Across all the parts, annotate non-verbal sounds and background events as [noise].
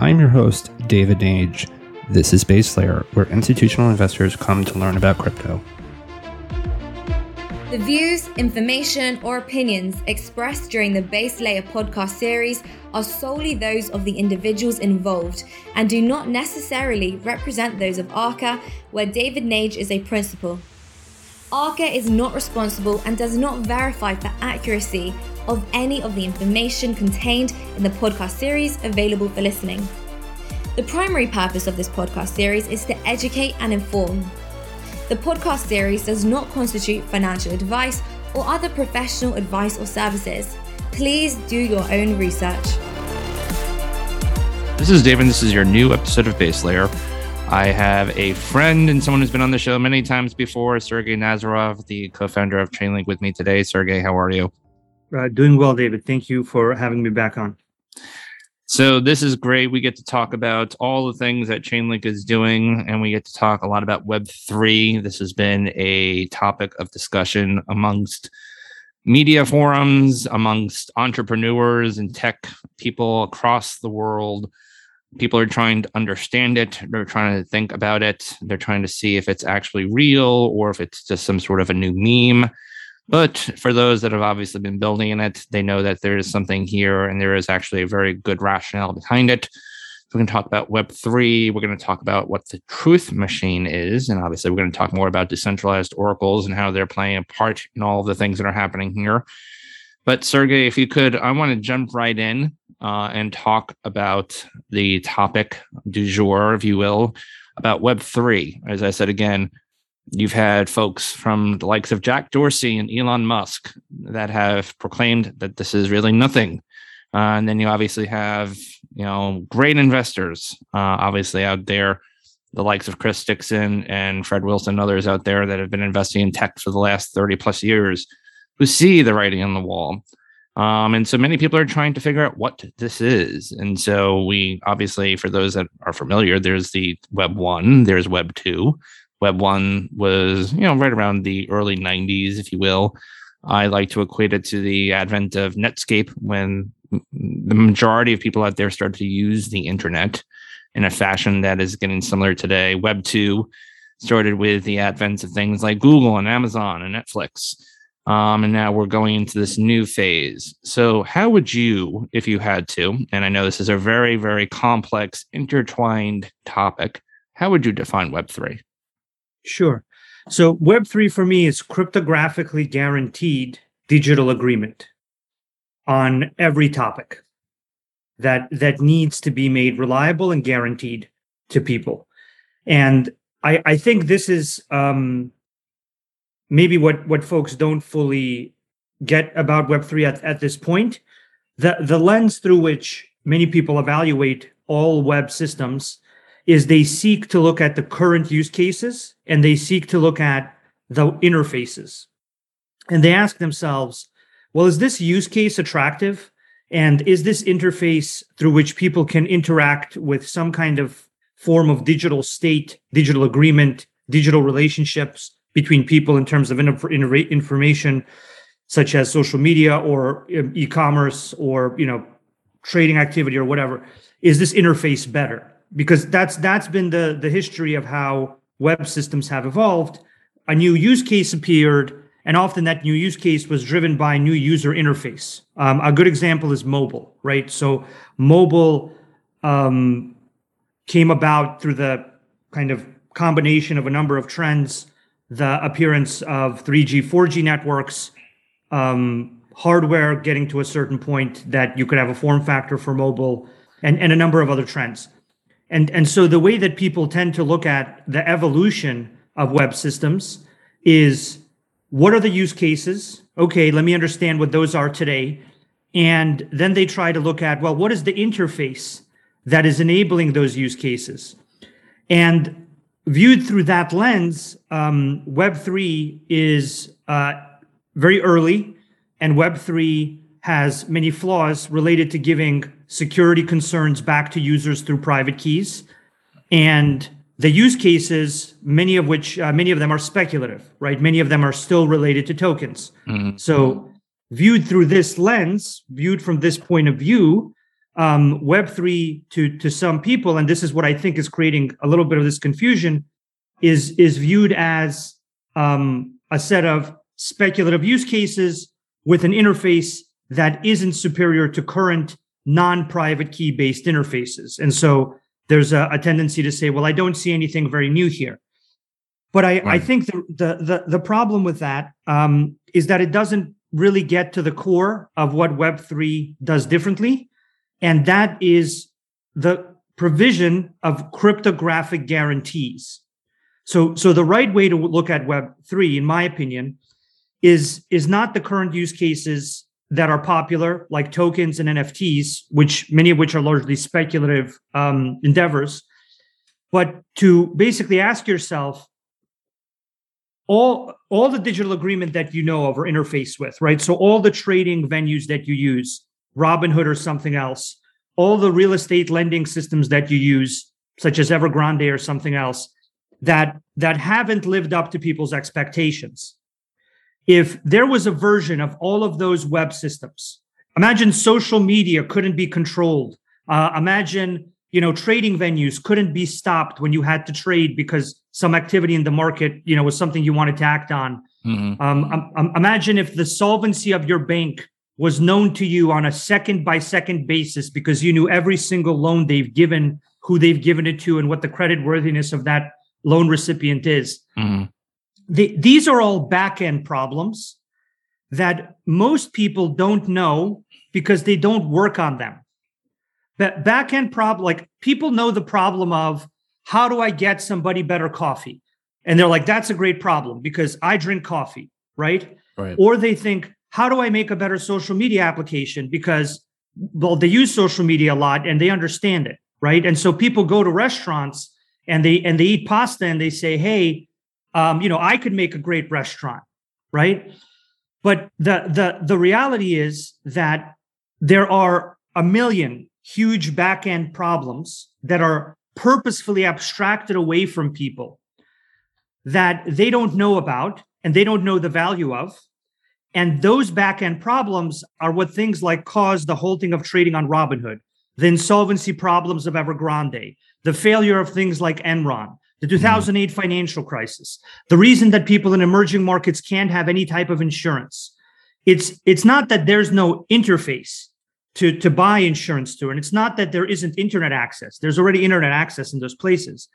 I'm your host, David Nage. This is Base Layer, where institutional investors come to learn about crypto. The views, information, or opinions expressed during the Base Layer podcast series are solely those of the individuals involved and do not necessarily represent those of ARCA, where David Nage is a principal. ARCA is not responsible and does not verify the accuracy of any of the information contained in the podcast series available for listening. The primary purpose of this podcast series is to educate and inform. The podcast series does not constitute financial advice or other professional advice or services. Please do your own research. This is David. This is your new episode of Base Layer. I have a friend and someone who's been on the show many times before, Sergey Nazarov, the co founder of Chainlink, with me today. Sergey, how are you? Uh, doing well, David. Thank you for having me back on. So this is great. We get to talk about all the things that Chainlink is doing, and we get to talk a lot about Web three. This has been a topic of discussion amongst media forums, amongst entrepreneurs and tech people across the world. People are trying to understand it. They're trying to think about it. They're trying to see if it's actually real or if it's just some sort of a new meme. But for those that have obviously been building in it, they know that there is something here and there is actually a very good rationale behind it. We're going to talk about Web3. We're going to talk about what the truth machine is. And obviously, we're going to talk more about decentralized oracles and how they're playing a part in all the things that are happening here. But Sergey, if you could, I want to jump right in uh, and talk about the topic du jour, if you will, about Web3. As I said again, You've had folks from the likes of Jack Dorsey and Elon Musk that have proclaimed that this is really nothing. Uh, and then you obviously have, you know, great investors, uh, obviously out there, the likes of Chris Dixon and Fred Wilson, others out there that have been investing in tech for the last 30 plus years who see the writing on the wall. Um, and so many people are trying to figure out what this is. And so we obviously, for those that are familiar, there's the Web 1, there's Web 2. Web 1 was, you know, right around the early 90s, if you will. I like to equate it to the advent of Netscape when the majority of people out there started to use the internet in a fashion that is getting similar today. Web 2 started with the advent of things like Google and Amazon and Netflix. Um, and now we're going into this new phase. So, how would you, if you had to, and I know this is a very, very complex, intertwined topic, how would you define Web3? Sure. So Web3 for me is cryptographically guaranteed digital agreement on every topic that that needs to be made reliable and guaranteed to people. And I, I think this is um, maybe what what folks don't fully get about Web3 at, at this point. The the lens through which many people evaluate all web systems is they seek to look at the current use cases and they seek to look at the interfaces. And they ask themselves, well, is this use case attractive? And is this interface through which people can interact with some kind of form of digital state, digital agreement, digital relationships between people in terms of information, such as social media or um, e-commerce or you know trading activity or whatever? Is this interface better? because that's that's been the the history of how web systems have evolved a new use case appeared and often that new use case was driven by a new user interface um, a good example is mobile right so mobile um, came about through the kind of combination of a number of trends the appearance of 3g 4g networks um, hardware getting to a certain point that you could have a form factor for mobile and, and a number of other trends and, and so the way that people tend to look at the evolution of web systems is what are the use cases? Okay, let me understand what those are today. And then they try to look at, well, what is the interface that is enabling those use cases? And viewed through that lens, um, Web3 is uh, very early, and Web3 has many flaws related to giving security concerns back to users through private keys. And the use cases, many of which, uh, many of them are speculative, right? Many of them are still related to tokens. Mm-hmm. So, viewed through this lens, viewed from this point of view, um, Web3 to, to some people, and this is what I think is creating a little bit of this confusion, is, is viewed as um, a set of speculative use cases with an interface that isn't superior to current non-private key based interfaces. And so there's a, a, tendency to say, well, I don't see anything very new here. But I, right. I think the, the, the the problem with that um, is that it doesn't really get to the core of what Web3 does differently. And that is the provision of cryptographic guarantees. So, so the right way to look at Web3, in my opinion, is, is not the current use cases that are popular, like tokens and NFTs, which many of which are largely speculative um, endeavors, but to basically ask yourself all all the digital agreement that you know of or interface with, right? So all the trading venues that you use, Robinhood or something else, all the real estate lending systems that you use, such as Evergrande or something else, that that haven't lived up to people's expectations. If there was a version of all of those web systems imagine social media couldn't be controlled. Uh, imagine you know trading venues couldn't be stopped when you had to trade because some activity in the market you know was something you wanted to act on. Mm-hmm. um, um, um, imagine if the solvency of your bank was known to you on a second by second basis because you knew every single loan they've given who they've given it to and what the credit worthiness of that loan recipient is mm-hmm the, these are all back end problems that most people don't know because they don't work on them. But back end problem, like people know the problem of how do I get somebody better coffee? And they're like, that's a great problem because I drink coffee, right? Right. Or they think, how do I make a better social media application? Because well, they use social media a lot and they understand it, right? And so people go to restaurants and they and they eat pasta and they say, hey, um, you know, I could make a great restaurant, right? But the the the reality is that there are a million huge back end problems that are purposefully abstracted away from people that they don't know about and they don't know the value of. And those back end problems are what things like cause the halting of trading on Robinhood, the insolvency problems of Evergrande, the failure of things like Enron, the mm-hmm. 2008 financial crisis, the reason that people in emerging markets can't have any type of insurance. It's it's not that there's no interface to, to buy insurance to, and it's not that there isn't internet access. There's already internet access in those places.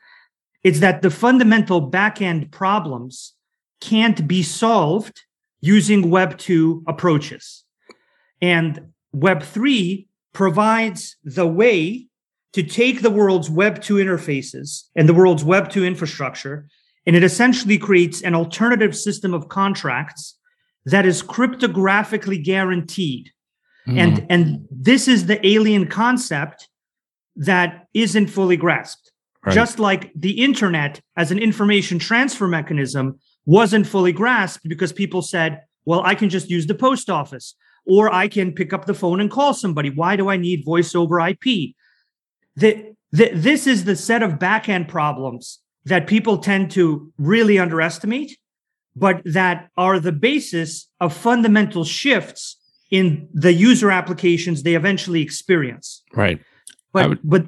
It's that the fundamental back end problems can't be solved using Web 2 approaches. And Web 3 provides the way to take the world's Web 2 interfaces and the world's Web 2 infrastructure, and it essentially creates an alternative system of contracts that is cryptographically guaranteed. Mm. And, and this is the alien concept that isn't fully grasped. Right. Just like the internet as an information transfer mechanism wasn't fully grasped because people said, well, I can just use the post office or I can pick up the phone and call somebody. Why do I need voice over IP? that, that this is the set of backend problems that people tend to really underestimate, but that are the basis of fundamental shifts in the user applications they eventually experience. Right. But would, but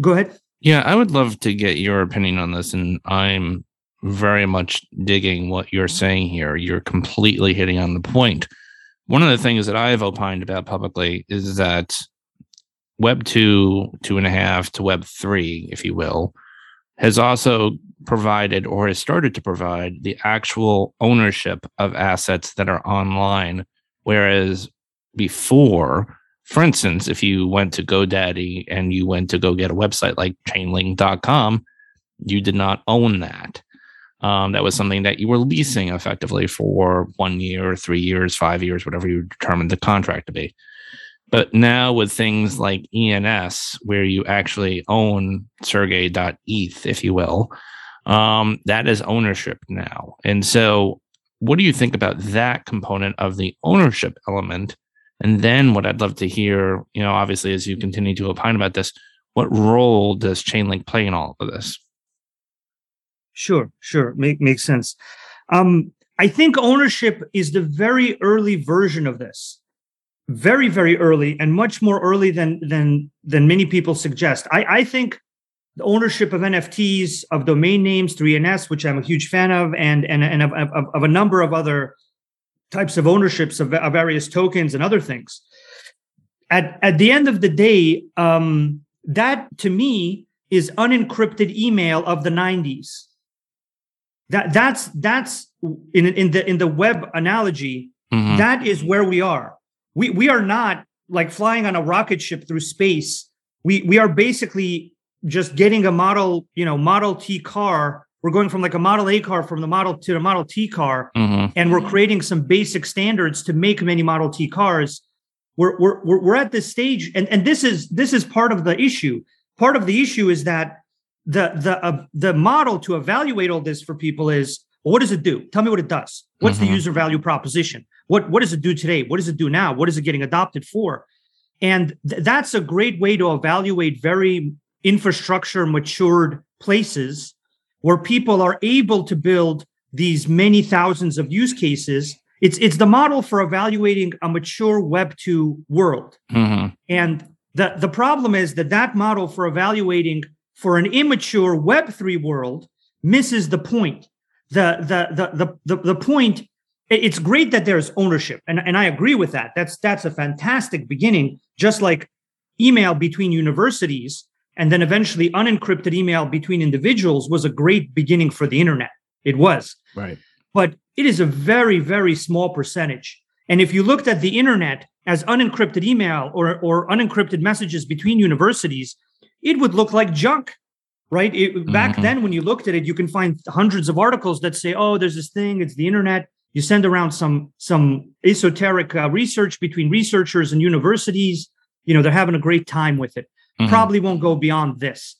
go ahead. Yeah, I would love to get your opinion on this, and I'm very much digging what you're saying here. You're completely hitting on the point. One of the things that I've opined about publicly is that Web two, two and a half to Web three, if you will, has also provided or has started to provide the actual ownership of assets that are online. Whereas before, for instance, if you went to GoDaddy and you went to go get a website like chainlink.com, you did not own that. Um, that was something that you were leasing effectively for one year, three years, five years, whatever you determined the contract to be. But now with things like ENS, where you actually own Sergey.eth, if you will, um, that is ownership now. And so, what do you think about that component of the ownership element? And then, what I'd love to hear, you know, obviously, as you continue to opine about this, what role does Chainlink play in all of this? Sure, sure, make makes sense. Um, I think ownership is the very early version of this. Very very early and much more early than than than many people suggest. I i think the ownership of nfts of domain names ENS which i'm a huge fan of and and, and of, of, of a number of other types of ownerships of, of, various tokens and other things. At at the end of the day um that to me is unencrypted email of the 90s that that's that's in in the in the web analogy mm-hmm. that is where we are we we are not like flying on a rocket ship through space. We we are basically just getting a model, you know, Model T car. We're going from like a Model A car from the Model to the Model T car, mm-hmm. and we're creating some basic standards to make many Model T cars. We're, we're we're we're at this stage, and and this is this is part of the issue. Part of the issue is that the the uh, the model to evaluate all this for people is well, what does it do? Tell me what it does. What's mm-hmm. the user value proposition? What what does it do today? What does it do now? What is it getting adopted for? And th- that's a great way to evaluate very infrastructure matured places where people are able to build these many thousands of use cases. It's it's the model for evaluating a mature Web two world. Mm-hmm. And the the problem is that that model for evaluating for an immature Web three world misses the point. The the the the the, the point it's great that there's ownership and, and i agree with that. That's that's a fantastic beginning just like email between universities and then eventually unencrypted email between individuals was a great beginning for the internet. It was. Right. But it is a very very small percentage. And if you looked at the internet as unencrypted email or, or unencrypted messages between universities it would look like junk right? It, back mm-hmm. then when you looked at it you can find hundreds of articles that say oh there's this thing it's the internet. You send around some some esoteric uh, research between researchers and universities. You know they're having a great time with it. Mm-hmm. probably won't go beyond this.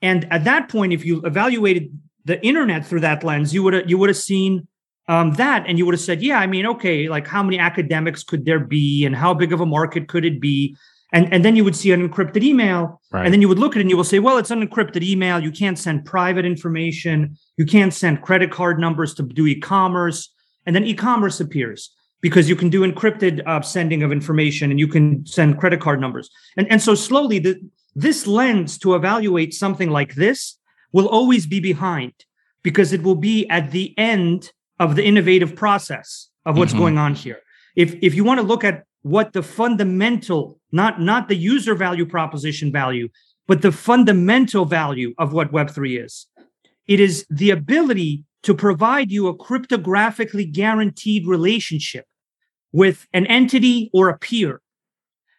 And at that point if you evaluated the internet through that lens you would have you would have seen um, that and you would have said yeah i mean okay like how many academics could there be and how big of a market could it be and and then you would see an encrypted email right. and then you would look at it and you will say well it's an encrypted email. You can't send private information. You can't send credit card numbers to do e-commerce. And then e-commerce appears because you can do encrypted uh, sending of information and you can send credit card numbers. And, and so slowly the, this lens to evaluate something like this will always be behind because it will be at the end of the innovative process of what's mm-hmm. going on here. If if you want to look at what the fundamental not not the user value proposition value but the fundamental value of what web3 is it is the ability to provide you a cryptographically guaranteed relationship with an entity or a peer.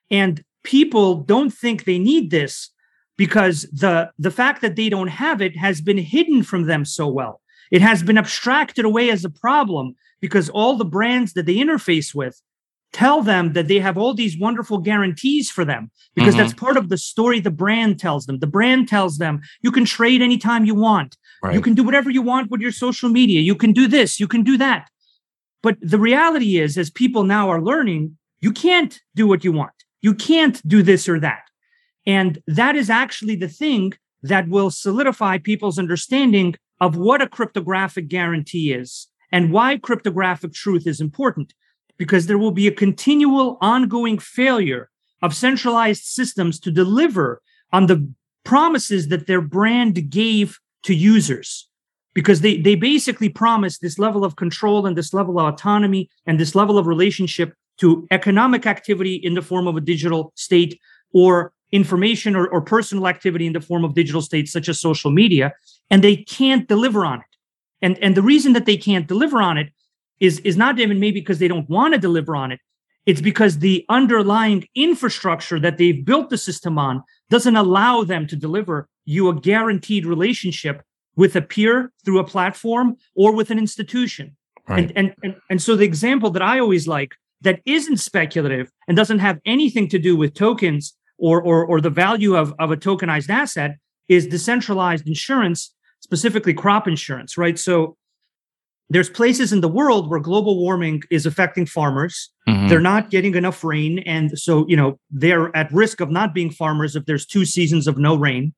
And people don't think they need this because the, the fact that they don't have it has been hidden from them so well. It has been abstracted away as a problem because all the brands that they interface with tell them that they have all these wonderful guarantees for them because mm-hmm. that's part of the story the brand tells them. The brand tells them you can trade anytime you want. Right. You can do whatever you want with your social media. You can do this, you can do that. But the reality is, as people now are learning, you can't do what you want. You can't do this or that. And that is actually the thing that will solidify people's understanding of what a cryptographic guarantee is and why cryptographic truth is important. Because there will be a continual ongoing failure of centralized systems to deliver on the promises that their brand gave to users. Because they they basically promise this level of control and this level of autonomy and this level of relationship to economic activity in the form of a digital state or information or, or personal activity in the form of digital states such as social media and they can't deliver on it. And and the reason that they can't deliver on it is is not even maybe because they don't want to deliver on it it's because the underlying infrastructure that they've built the system on doesn't allow them to deliver you a guaranteed relationship with a peer through a platform or with an institution. Right. And, and, and, and so the example that I always like that isn't speculative and doesn't have anything to do with tokens or, or, or the value of, of a tokenized asset is decentralized insurance, specifically crop insurance, right? So there's places in the world where global warming is affecting farmers. Mm-hmm. They're not getting enough rain. And so, you know, they're at risk of not being farmers if there's two seasons of no rain.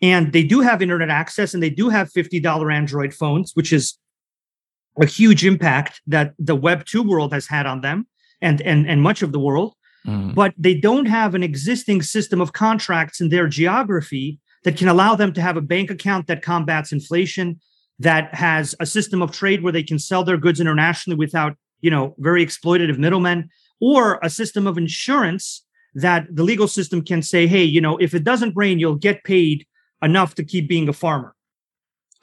And they do have internet access and they do have $50 Android phones, which is a huge impact that the Web 2 world has had on them and, and, and much of the world. mm. but they don't have an existing system of contracts in their geography that can allow them to have a bank account that combats inflation, that has a system of trade where they can sell their goods internationally without, you know, very exploitative middlemen, or a system of insurance that the legal system can say, hey, you know, if it doesn't rain, you'll get paid enough to keep being a farmer.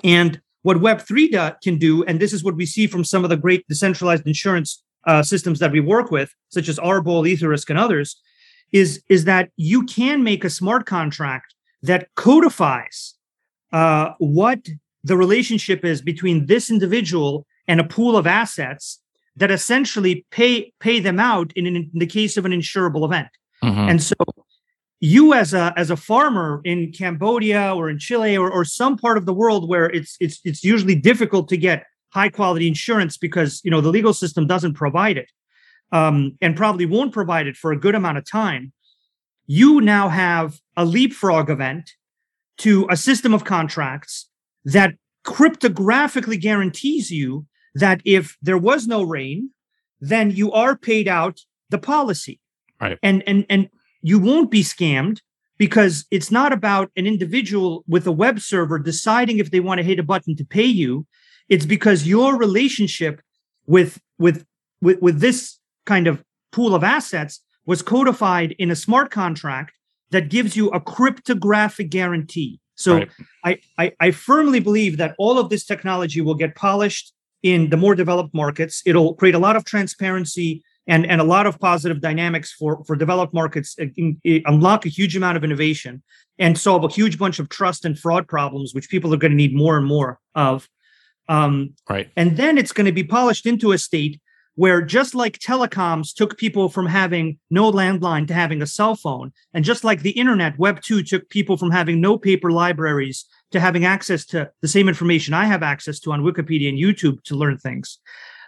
And what Web3 do, can do, and this is what we see from some of the great decentralized insurance uh, systems that we work with, such as Arbol, Etherisc, and others, is, is that you can make a smart contract that codifies uh, what the relationship is between this individual and a pool of assets that essentially pay pay them out in, in the case of an insurable event. Mm-hmm. And so you as a as a farmer in Cambodia or in Chile or, or some part of the world where it's it's it's usually difficult to get high quality insurance because you know the legal system doesn't provide it um, and probably won't provide it for a good amount of time you now have a leapfrog event to a system of contracts that cryptographically guarantees you that if there was no rain then you are paid out the policy. Right. And and and you won't be scammed because it's not about an individual with a web server deciding if they want to hit a button to pay you. It's because your relationship with with with, with this kind of pool of assets was codified in a smart contract that gives you a cryptographic guarantee so right. I, I i firmly believe that all of this technology will get polished in the more developed markets. It'll create a lot of transparency and and a lot of positive dynamics for for developed markets uh, unlock a huge amount of innovation and solve a huge bunch of trust and fraud problems which people are going to need more and more of. Um, right. and then it's going to be polished into a state where just like telecoms took people from having no landline to having a cell phone and just like the internet web 2 took people from having no paper libraries to having access to the same information i have access to on wikipedia and youtube to learn things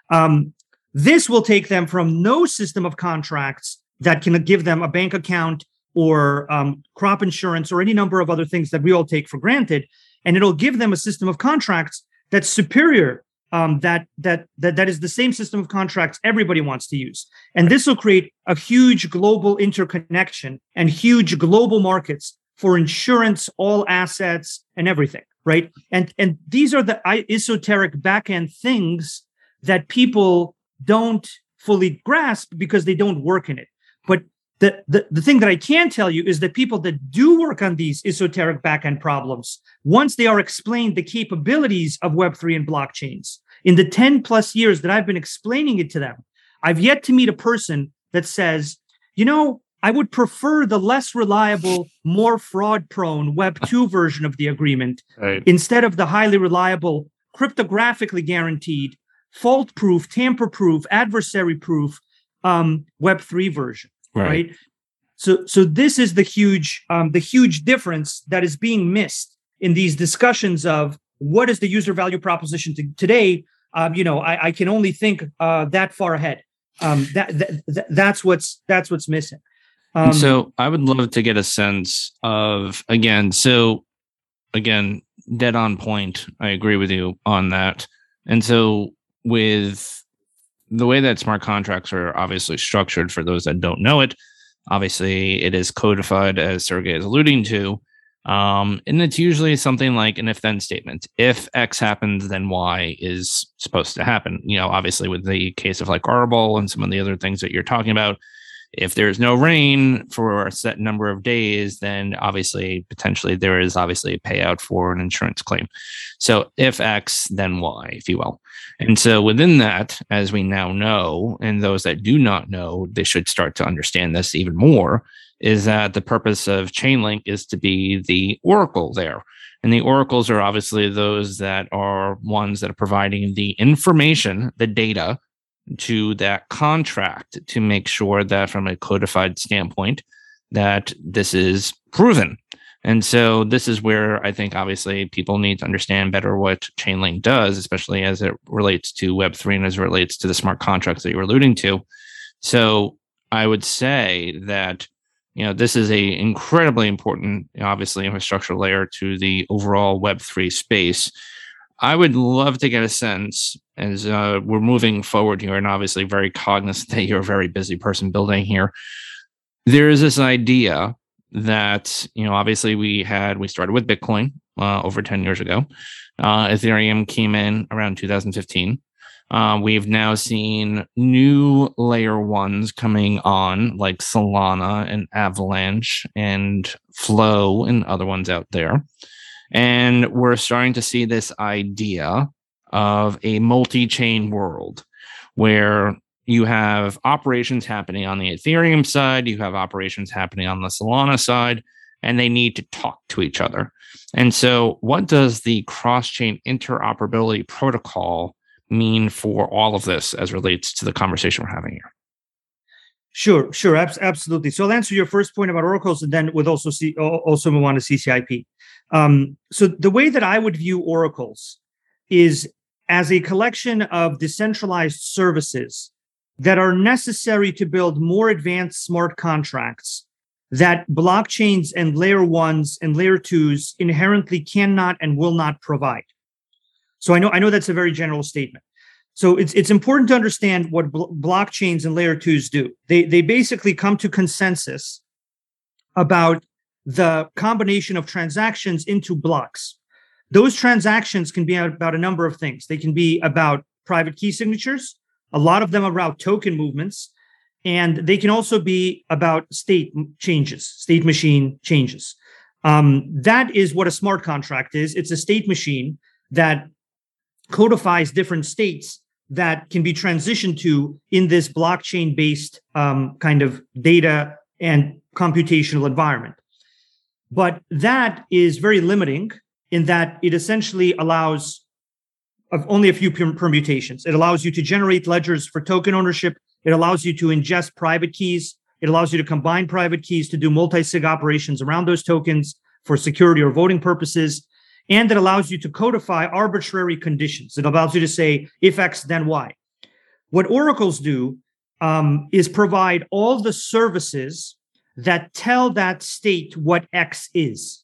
um, this will take them from no system of contracts that can give them a bank account or um, crop insurance or any number of other things that we all take for granted. And it'll give them a system of contracts that's superior um, that that that that is the same system of contracts everybody wants to use, and this will create a huge global interconnection and huge global markets for insurance, all assets, and everything. Right, and and these are the esoteric backend things that people don't fully grasp because they don't work in it. But the, the, the thing that I can tell you is that people that do work on these esoteric backend problems, once they are explained the capabilities of Web3 and blockchains, in the 10 plus years that I've been explaining it to them, I've yet to meet a person that says, you know, I would prefer the less reliable, more fraud prone Web 2 [laughs] version of the agreement right. instead of the highly reliable, cryptographically guaranteed fault proof, tamper proof, adversary proof um, Web three version, right. right? So, so this is the huge, um, the huge difference that is being missed in these discussions of what is the user value proposition to, today. Um, you know, I, I, can only think uh, that far ahead. Um, that, that, that's what's that's what's missing. Um, so I would love to get a sense of again. So again, dead on point. I agree with you on that. And so with the way that smart contracts are obviously structured for those that don't know it obviously it is codified as sergey is alluding to um, and it's usually something like an if then statement. If x happens then y is supposed to happen. You know obviously with the case of like arbol and some of the other things that you're talking about if there's no rain for a set number of days, then obviously, potentially, there is obviously a payout for an insurance claim. So if X, then Y, if you will. And so within that, as we now know, and those that do not know, they should start to understand this even more, is that the purpose of Chainlink is to be the oracle there. And the oracles are obviously those that are ones that are providing the information, the data to that contract to make sure that from a codified standpoint that this is proven. And so this is where i think obviously people need to understand better what chainlink does especially as it relates to web3 and as it relates to the smart contracts that you're alluding to. So i would say that you know this is a incredibly important obviously infrastructure layer to the overall web3 space. I would love to get a sense as uh, we're moving forward here, and obviously very cognizant [laughs] that you're a very busy person building here. there is this idea that you know obviously we had we started with bitcoin uh, over 10 years ago. Uh, ethereum came in around 2015 uh, we've now seen new layer ones coming on like solana and avalanche and flow and other ones out there. And we're starting to see this idea of a multi-chain world where you have operations happening on the Ethereum side, you have operations happening on the Solana side, and they need to talk to each other. And so, what does the cross chain interoperability protocol mean for all of this as relates to the conversation we're having here? Sure, sure, ab- absolutely. So I'll answer your first point about oracles, and then with also see also move on to CCIP. Um, so the way that I would view oracles is as a collection of decentralized services that are necessary to build more advanced smart contracts that blockchains and layer ones and layer twos inherently cannot and will not provide. So I know I know that's a very general statement. So it's it's important to understand what bl- blockchains and layer twos do. They they basically come to consensus about the combination of transactions into blocks. Those transactions can be about a number of things. They can be about private key signatures. A lot of them are about token movements, and they can also be about state changes, state machine changes. Um, that is what a smart contract is. It's a state machine that codifies different states that can be transitioned to in this blockchain based um, kind of data and computational environment. But that is very limiting in that it essentially allows of only a few permutations. It allows you to generate ledgers for token ownership. It allows you to ingest private keys. It allows you to combine private keys to do multi-sig operations around those tokens for security or voting purposes. And it allows you to codify arbitrary conditions. It allows you to say, if X, then Y. What oracles do um, is provide all the services that tell that state what X is.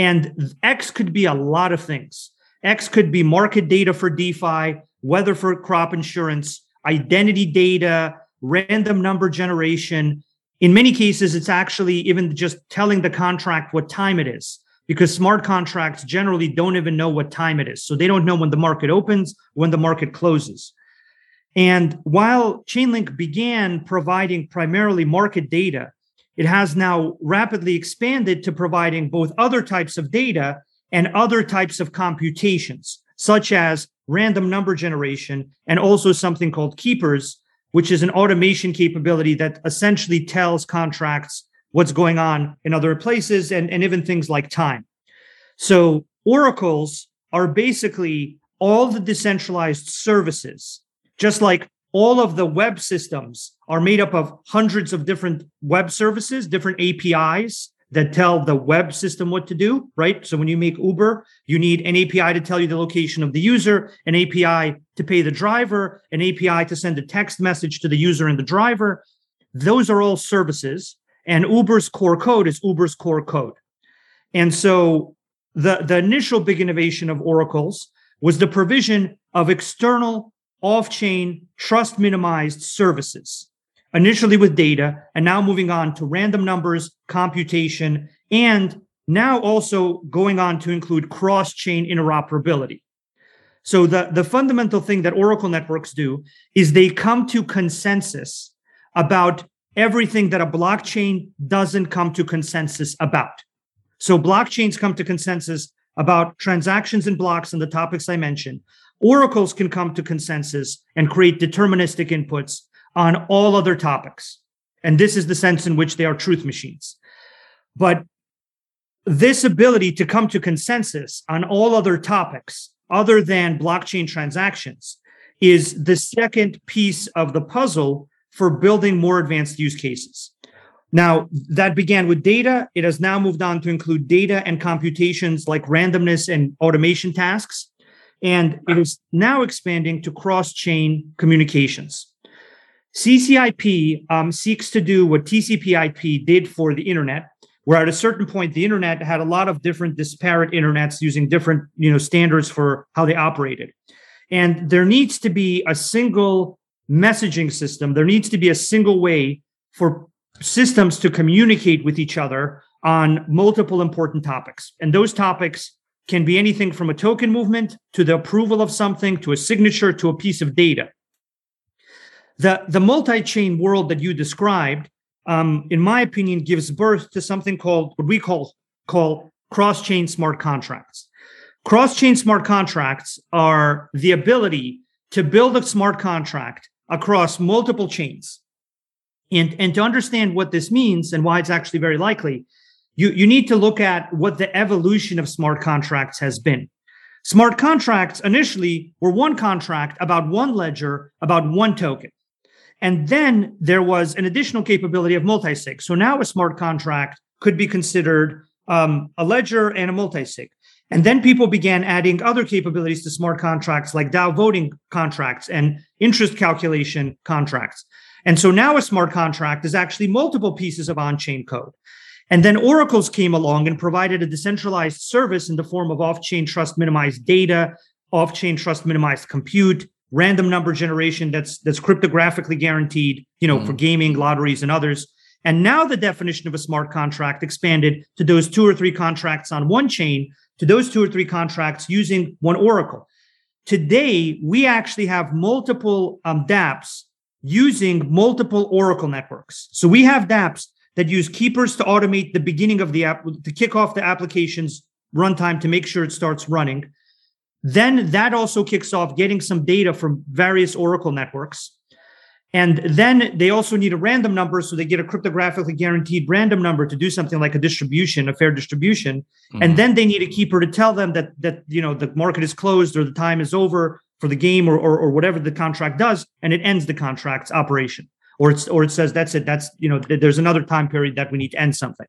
And X could be a lot of things. X could be market data for DeFi, weather for crop insurance, identity data, random number generation. In many cases, it's actually even just telling the contract what time it is because smart contracts generally don't even know what time it is. So they don't know when the market opens, when the market closes. And while Chainlink began providing primarily market data, it has now rapidly expanded to providing both other types of data and other types of computations, such as random number generation and also something called keepers, which is an automation capability that essentially tells contracts what's going on in other places and, and even things like time. So oracles are basically all the decentralized services, just like all of the web systems are made up of hundreds of different web services, different APIs that tell the web system what to do, right? So when you make Uber, you need an API to tell you the location of the user, an API to pay the driver, an API to send a text message to the user and the driver. Those are all services. And Uber's core code is Uber's core code. And so the, the initial big innovation of Oracle's was the provision of external off chain, trust minimized services, initially with data, and now moving on to random numbers, computation, and now also going on to include cross chain interoperability. So, the, the fundamental thing that Oracle networks do is they come to consensus about everything that a blockchain doesn't come to consensus about. So, blockchains come to consensus about transactions and blocks and the topics I mentioned. Oracles can come to consensus and create deterministic inputs on all other topics. And this is the sense in which they are truth machines. But this ability to come to consensus on all other topics other than blockchain transactions is the second piece of the puzzle for building more advanced use cases. Now, that began with data. It has now moved on to include data and computations like randomness and automation tasks and it is now expanding to cross chain communications. CCIP um, seeks to do what TCP/IP did for the internet, where at a certain point the internet had a lot of different disparate internets using different you know standards for how they operated, and there needs to be a single messaging system. There needs to be a single way for systems to communicate with each other on multiple important topics. And those topics can be anything from a token movement to the approval of something to a signature to a piece of data. The, the multi chain world that you described, um, in my opinion, gives birth to something called what we call, call cross chain smart contracts. Cross chain smart contracts are the ability to build a smart contract across multiple chains. And, and to understand what this means and why it's actually very likely, you, you need to look at what the evolution of smart contracts has been. Smart contracts initially were one contract about one ledger, about one token. And then there was an additional capability of multi-sig. So now a smart contract could be considered um, a ledger and a multi-sig. And then people began adding other capabilities to smart contracts like DAO voting contracts and interest calculation contracts. And so now a smart contract is actually multiple pieces of on chain code. And then oracles came along and provided a decentralized service in the form of off chain trust minimized data, off chain trust minimized compute, random number generation that's that's cryptographically guaranteed, you know, mm for gaming, lotteries and others. And now the definition of a smart contract expanded to those two or three contracts on one chain to those two or three contracts using one Oracle. Today, we actually have multiple um, dApps using multiple Oracle networks. So we have dApps that use keepers to automate the beginning of the app, to kick off the application's runtime to make sure it starts running. Then that also kicks off getting some data from various Oracle networks. And then they also need a random number. So they get a cryptographically guaranteed random number to do something like a distribution, a fair distribution. Mm-hmm. And then they need a keeper to tell them that that you know the market is closed or the time is over for the game or, or, or whatever the contract does, and it ends the contract's operation. Or it's or it says that's it. That's you know, there's another time period that we need to end something.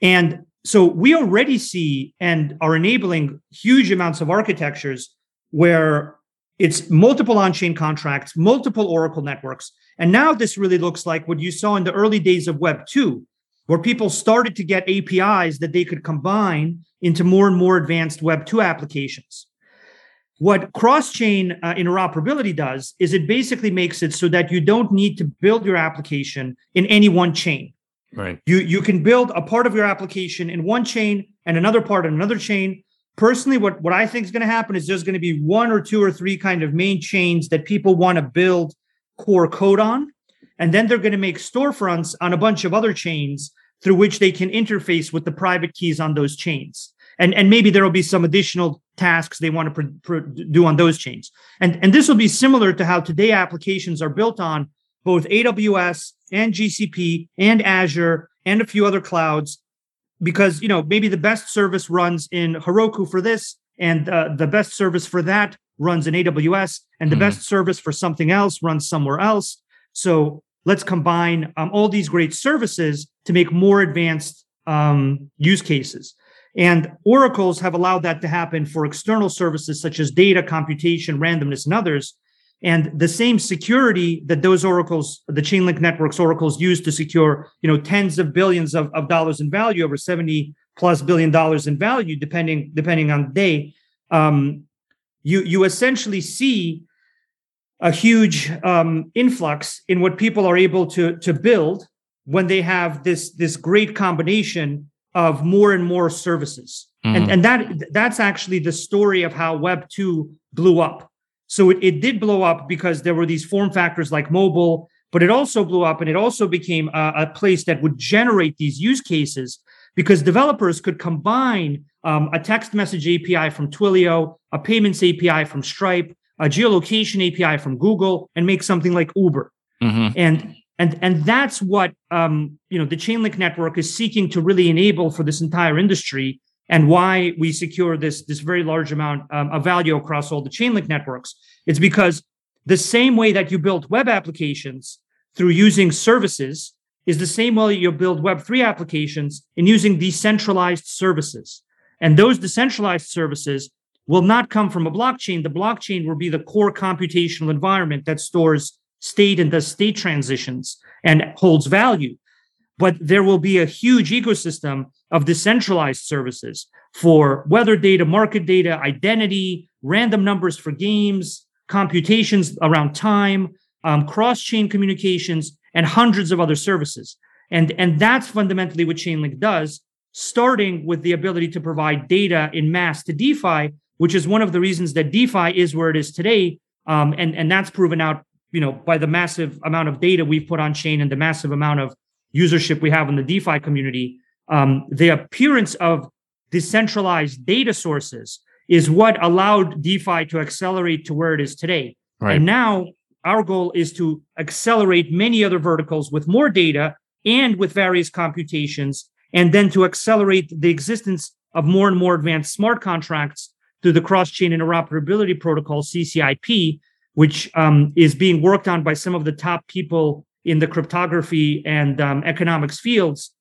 And so we already see and are enabling huge amounts of architectures where it's multiple on-chain contracts, multiple Oracle networks. And now this really looks like what you saw in the early days of Web 2, where people started to get APIs that they could combine into more and more advanced Web 2 applications. What cross-chain uh, interoperability does is it basically makes it so that you don't need to build your application in any one chain. Right. You you can build a part of your application in one chain and another part in another chain personally what what i think is going to happen is there's going to be one or two or three kind of main chains that people want to build core code on and then they're going to make storefronts on a bunch of other chains through which they can interface with the private keys on those chains and and maybe there will be some additional tasks they want to pr- pr- do on those chains and and this will be similar to how today applications are built on both aws and gcp and azure and a few other clouds because you know maybe the best service runs in Heroku for this, and uh, the best service for that runs in AWS, and the mm best service for something else runs somewhere else. So let's combine um, all these great services to make more advanced um, use cases. And oracles have allowed that to happen for external services such as data, computation, randomness, and others. And the same security that those oracles, the Chainlink networks oracles use to secure, you know, tens of billions of, of dollars in value, over 70 plus billion dollars in value, depending, depending on the day, um, you, you essentially see a huge um, influx in what people are able to, to build when they have this, this great combination of more and more services. Mm-hmm. And, and that that's actually the story of how Web 2 blew up so it, it did blow up because there were these form factors like mobile, but it also blew up and it also became a, a place that would generate these use cases because developers could combine um, a text message API from Twilio, a payments API from Stripe, a geolocation API from Google, and make something like Uber. Mm-hmm. And and and that's what um, you know the Chainlink network is seeking to really enable for this entire industry and why we secure this, this very large amount um, of value across all the Chainlink networks. It's because the same way that you build web applications through using services is the same way you build Web3 applications in using decentralized services. And those decentralized services will not come from a blockchain. The blockchain will be the core computational environment that stores state and does state transitions and holds value. But there will be a huge ecosystem of decentralized services for weather data, market data, identity, random numbers for games, computations around time, um, cross chain communications, and hundreds of other services. And, and that's fundamentally what Chainlink does, starting with the ability to provide data in mass to DeFi, which is one of the reasons that DeFi is where it is today. Um, and, and that's proven out, you know, by the massive amount of data we've put on chain and the massive amount of usership we have in the DeFi community. Um, the appearance of decentralized data sources is what allowed DeFi to accelerate to where it is today. Right. And now our goal is to accelerate many other verticals with more data and with various computations, and then to accelerate the existence of more and more advanced smart contracts through the cross-chain interoperability protocol CCIP, which um, is being worked on by some of the top people in the cryptography and um, economics fields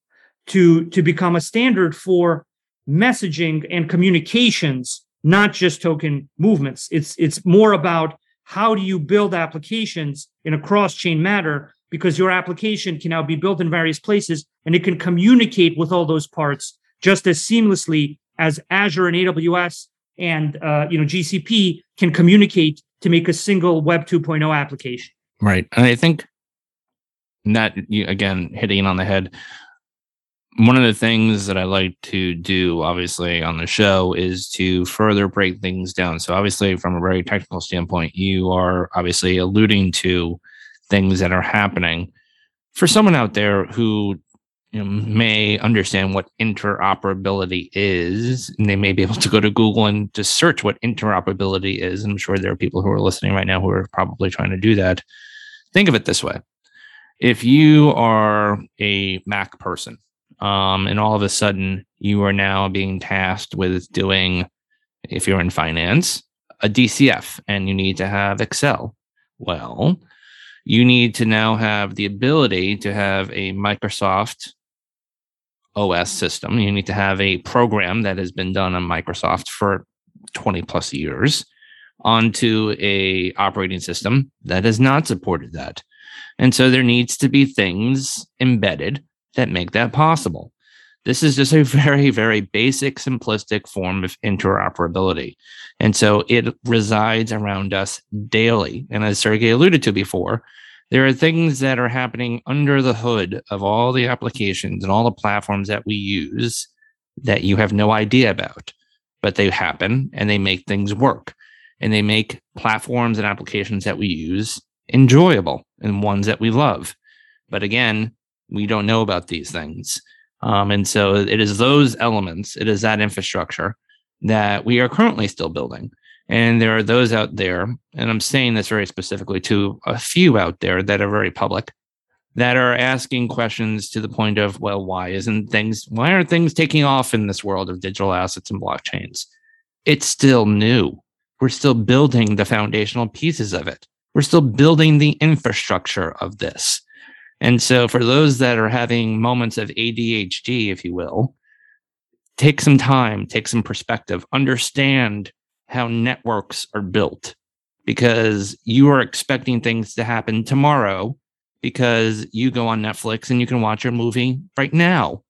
to to become a standard for messaging and communications not just token movements. It's it's more about how do you build applications in a cross-chain manner because your application can now be built in various places and it can communicate with all those parts just as seamlessly as Azure and AWS and uh, you know GCP can communicate to make a single Web 2.0 application. Right, and I think that again hitting on the head one of the things that I like to do, obviously, on the show is to further break things down. So, obviously, from a very technical standpoint, you are obviously alluding to things that are happening. For someone out there who you know, may understand what interoperability is, and they may be able to go to Google and just search what interoperability is. I'm sure there are people who are listening right now who are probably trying to do that. Think of it this way if you are a Mac person, um, and all of a sudden, you are now being tasked with doing, if you're in finance, a DCF and you need to have Excel. Well, you need to now have the ability to have a Microsoft OS system. You need to have a program that has been done on Microsoft for 20 plus years onto a operating system that has not supported that. And so there needs to be things embedded that make that possible. This is just a [laughs] very, very basic, simplistic form of interoperability. And so it resides around us daily. And as Sergey alluded to before, there are things that are happening under the hood of all the applications and all the platforms that we use that you have no idea about, but they happen and they make things work. And they make platforms and applications that we use enjoyable and ones that we love. But again, we don't know about these things. Um, and so it is those elements, it is that infrastructure that we are currently still building. And there are those out there, and I'm saying this very specifically to a few out there that are very public, that are asking questions to the point of, well, why isn't things, why aren't things taking off in this world of digital assets and blockchains? It's still new. We're still building the foundational pieces of it. We're still building the infrastructure of this. And so, for those that are having moments of ADHD, if you will, take some time, take some perspective, understand how networks are built because you are expecting things to happen tomorrow because you go on Netflix and you can watch a movie right now,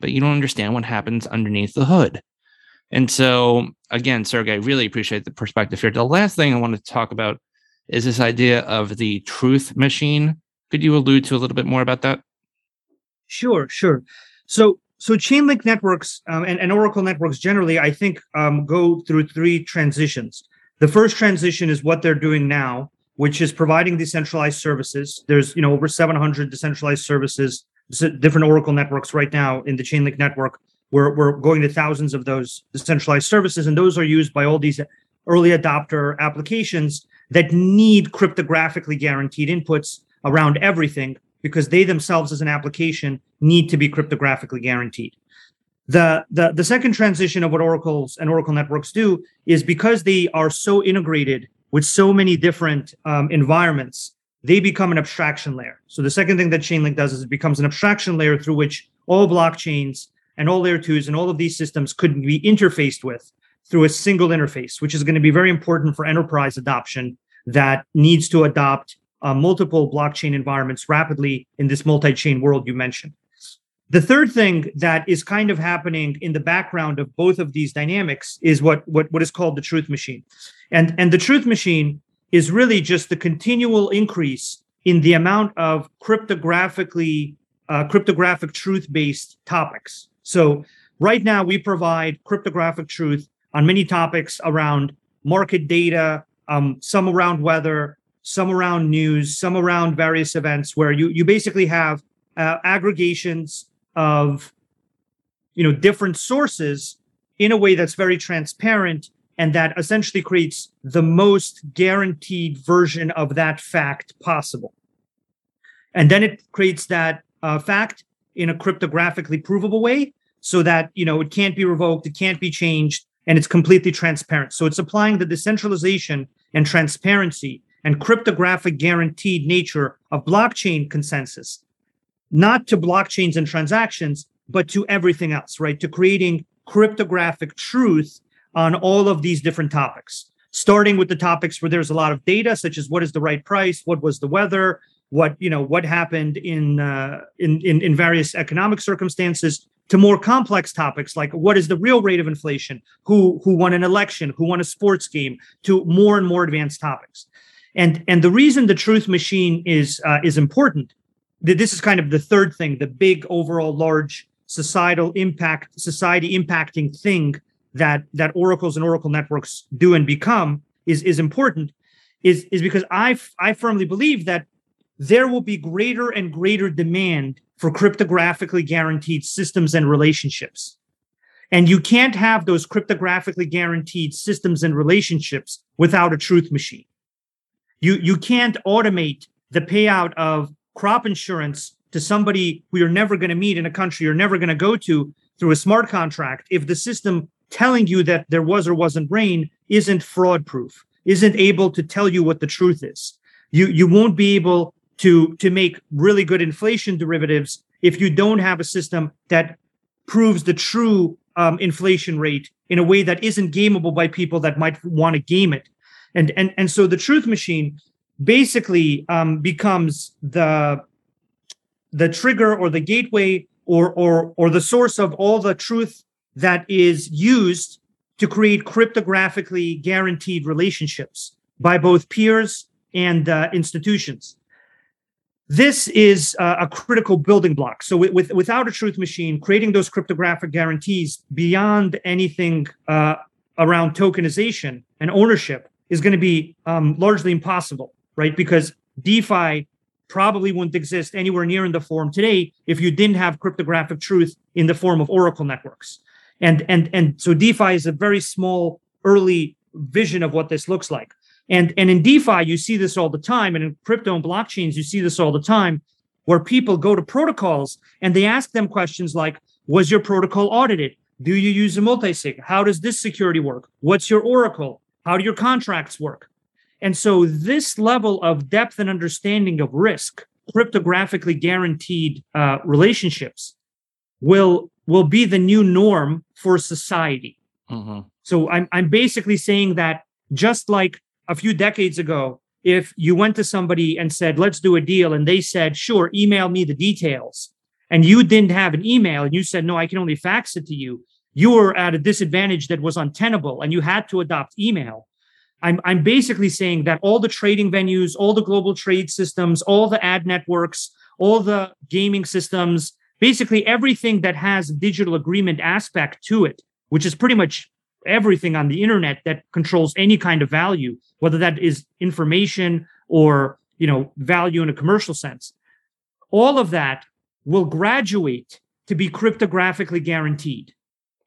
but you don't understand what happens underneath the hood. And so, again, Sergey, really appreciate the perspective here. The last thing I want to talk about is this idea of the truth machine could you allude to a little bit more about that? Sure, sure. So, so Chainlink networks um, and, and, Oracle networks generally, I think, um, go through three transitions. The first transition is what they're doing now, which is providing decentralized services. There's, you know, over 700 decentralized services, different Oracle networks right now in the Chainlink network. We're, we're going to thousands of those decentralized services, and those are used by all these early adopter applications that need cryptographically guaranteed inputs around everything because they themselves as an application need to be cryptographically guaranteed. The, the, the second transition of what oracles and oracle networks do is because they are so integrated with so many different um, environments they become an abstraction layer so the second thing that chainlink does is it becomes an abstraction layer through which all blockchains and all layer twos and all of these systems could be interfaced with through a single interface which is going to be very important for enterprise adoption that needs to adopt uh, multiple blockchain environments rapidly in this multi-chain world you mentioned. The third thing that is kind of happening in the background of both of these dynamics is what what, what is called the truth machine. And, and the truth machine is really just the continual increase in the amount of cryptographically uh, cryptographic truth based topics. So, right now, we provide cryptographic truth on many topics around market data, um, some around weather, some around news, some around various events, where you, you basically have uh, aggregations of you know different sources in a way that's very transparent and that essentially creates the most guaranteed version of that fact possible. And then it creates that uh, fact in a cryptographically provable way so that you know it can't be revoked, it can't be changed, and it's completely transparent. So it's applying the decentralization and transparency and cryptographic guaranteed nature of blockchain consensus, not to blockchains and transactions, but to everything else, right? To creating cryptographic truth on all of these different topics, starting with the topics where there's a lot of data, such as what is the right price, what was the weather, what you know, what happened in uh, in, in in various economic circumstances, to more complex topics like what is the real rate of inflation, who who won an election, who won a sports game, to more and more advanced topics. And and the reason the truth machine is uh, is important, that this is kind of the third thing, the big overall large societal impact, society impacting thing that that oracles and oracle networks do and become is is important is is because i i firmly believe that there will be greater and greater demand for cryptographically guaranteed systems and relationships. And you can't have those cryptographically guaranteed systems and relationships without a truth machine you you can't automate the payout of crop insurance to somebody who you're never going to meet in a country you're never going to go to through a smart contract if the system telling you that there was or wasn't rain isn't fraud proof isn't able to tell you what the truth is. You you won't be able to to make really good inflation derivatives if you don't have a system that proves the true um, inflation rate in a way that isn't gameable by people that might want to game it and and and so the truth machine basically um, becomes the the trigger or the gateway or or or the source of all the truth that is used to create cryptographically guaranteed relationships by both peers and uh, institutions. This is uh, a critical building block. So, with, with, without a truth machine, creating those cryptographic guarantees beyond anything uh, around tokenization and ownership is going to be um, largely impossible, right? Because DeFi probably wouldn't exist anywhere near in the form today if you didn't have cryptographic truth in the form of Oracle networks. And and and so DeFi is a very small early vision of what this looks like. And and in DeFi, you see this all the time, and in crypto and blockchains, you see this all the time, where people go to protocols and they ask them questions like, "Was your protocol audited? Do you use a multisig? How does this security work? What's your oracle? How do your contracts work?" And so this level of depth and understanding of risk, cryptographically guaranteed uh, relationships, will will be the new norm for society. Mm-hmm. So I'm I'm basically saying that just like a few decades ago, if you went to somebody and said, "Let's do a deal," and they said, "Sure, email me the details," and you didn't have an email, and you said, "No, I can only fax it to you," you were at a disadvantage that was untenable, and you had to adopt email. I'm, I'm basically saying that all the trading venues, all the global trade systems, all the ad networks, all the gaming systems, basically everything that has digital agreement aspect to it, which is pretty much everything on the internet that controls any kind of value, whether that is information or you know value in a commercial sense. All of that will graduate to be cryptographically guaranteed.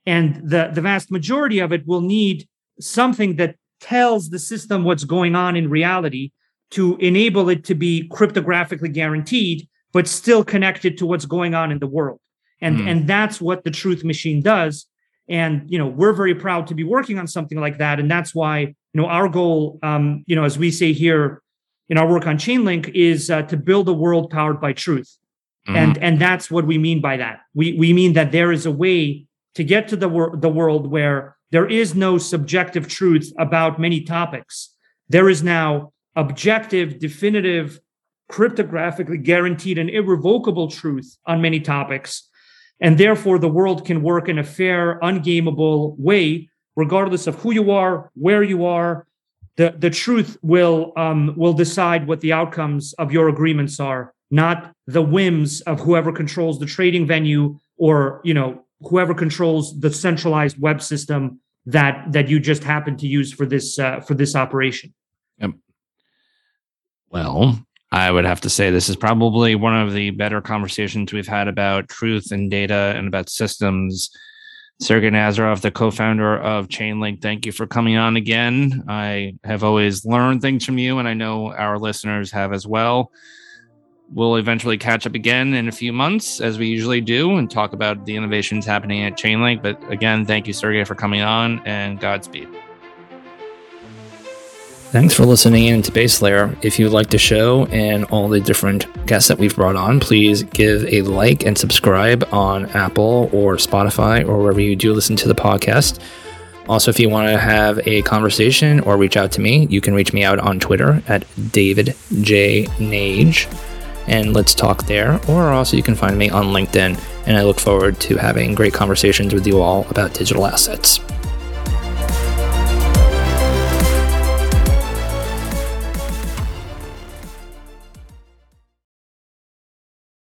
And the, the vast majority of it will need something that tells the system what's going on in reality to enable it to be cryptographically guaranteed but still connected to what's going on in the world. And, mm. and that's what the truth machine does. And, you know, we're very proud to be working on something like that. And that's why, you know, our goal, um, you know, as we say here in our work on Chainlink is uh, to build a world powered by truth. Mm. And, and that's what we mean by that. We, we mean that there is a way to get to the, wor- the world where there is no subjective truth about many topics. There is now objective, definitive, cryptographically guaranteed and irrevocable truth on many topics. And therefore, the world can work in a fair, ungameable way, regardless of who you are, where you are. The, the truth will um, will decide what the outcomes of your agreements are not the whims of whoever controls the trading venue or you know whoever controls the centralized web system that that you just happen to use for this uh, for this operation. Yep. Well, I would have to say this is probably one of the better conversations we've had about truth and data and about systems. Sergey Nazarov, the co-founder of Chainlink, thank you for coming on again. I have always learned things from you, and I know our listeners have as well. We'll eventually catch up again in a few months, as we usually do, and talk about the innovations happening at Chainlink. But again, thank you, Sergey, for coming on, and Godspeed. Thanks for listening in to Base Layer. If you like the show and all the different guests that we've brought on, please give a like and subscribe on Apple or Spotify or wherever you do listen to the podcast. Also, if you want to have a conversation or reach out to me, you can reach me out on Twitter at David J. Nage and let's talk there. Or also, you can find me on LinkedIn, and I look forward to having great conversations with you all about digital assets.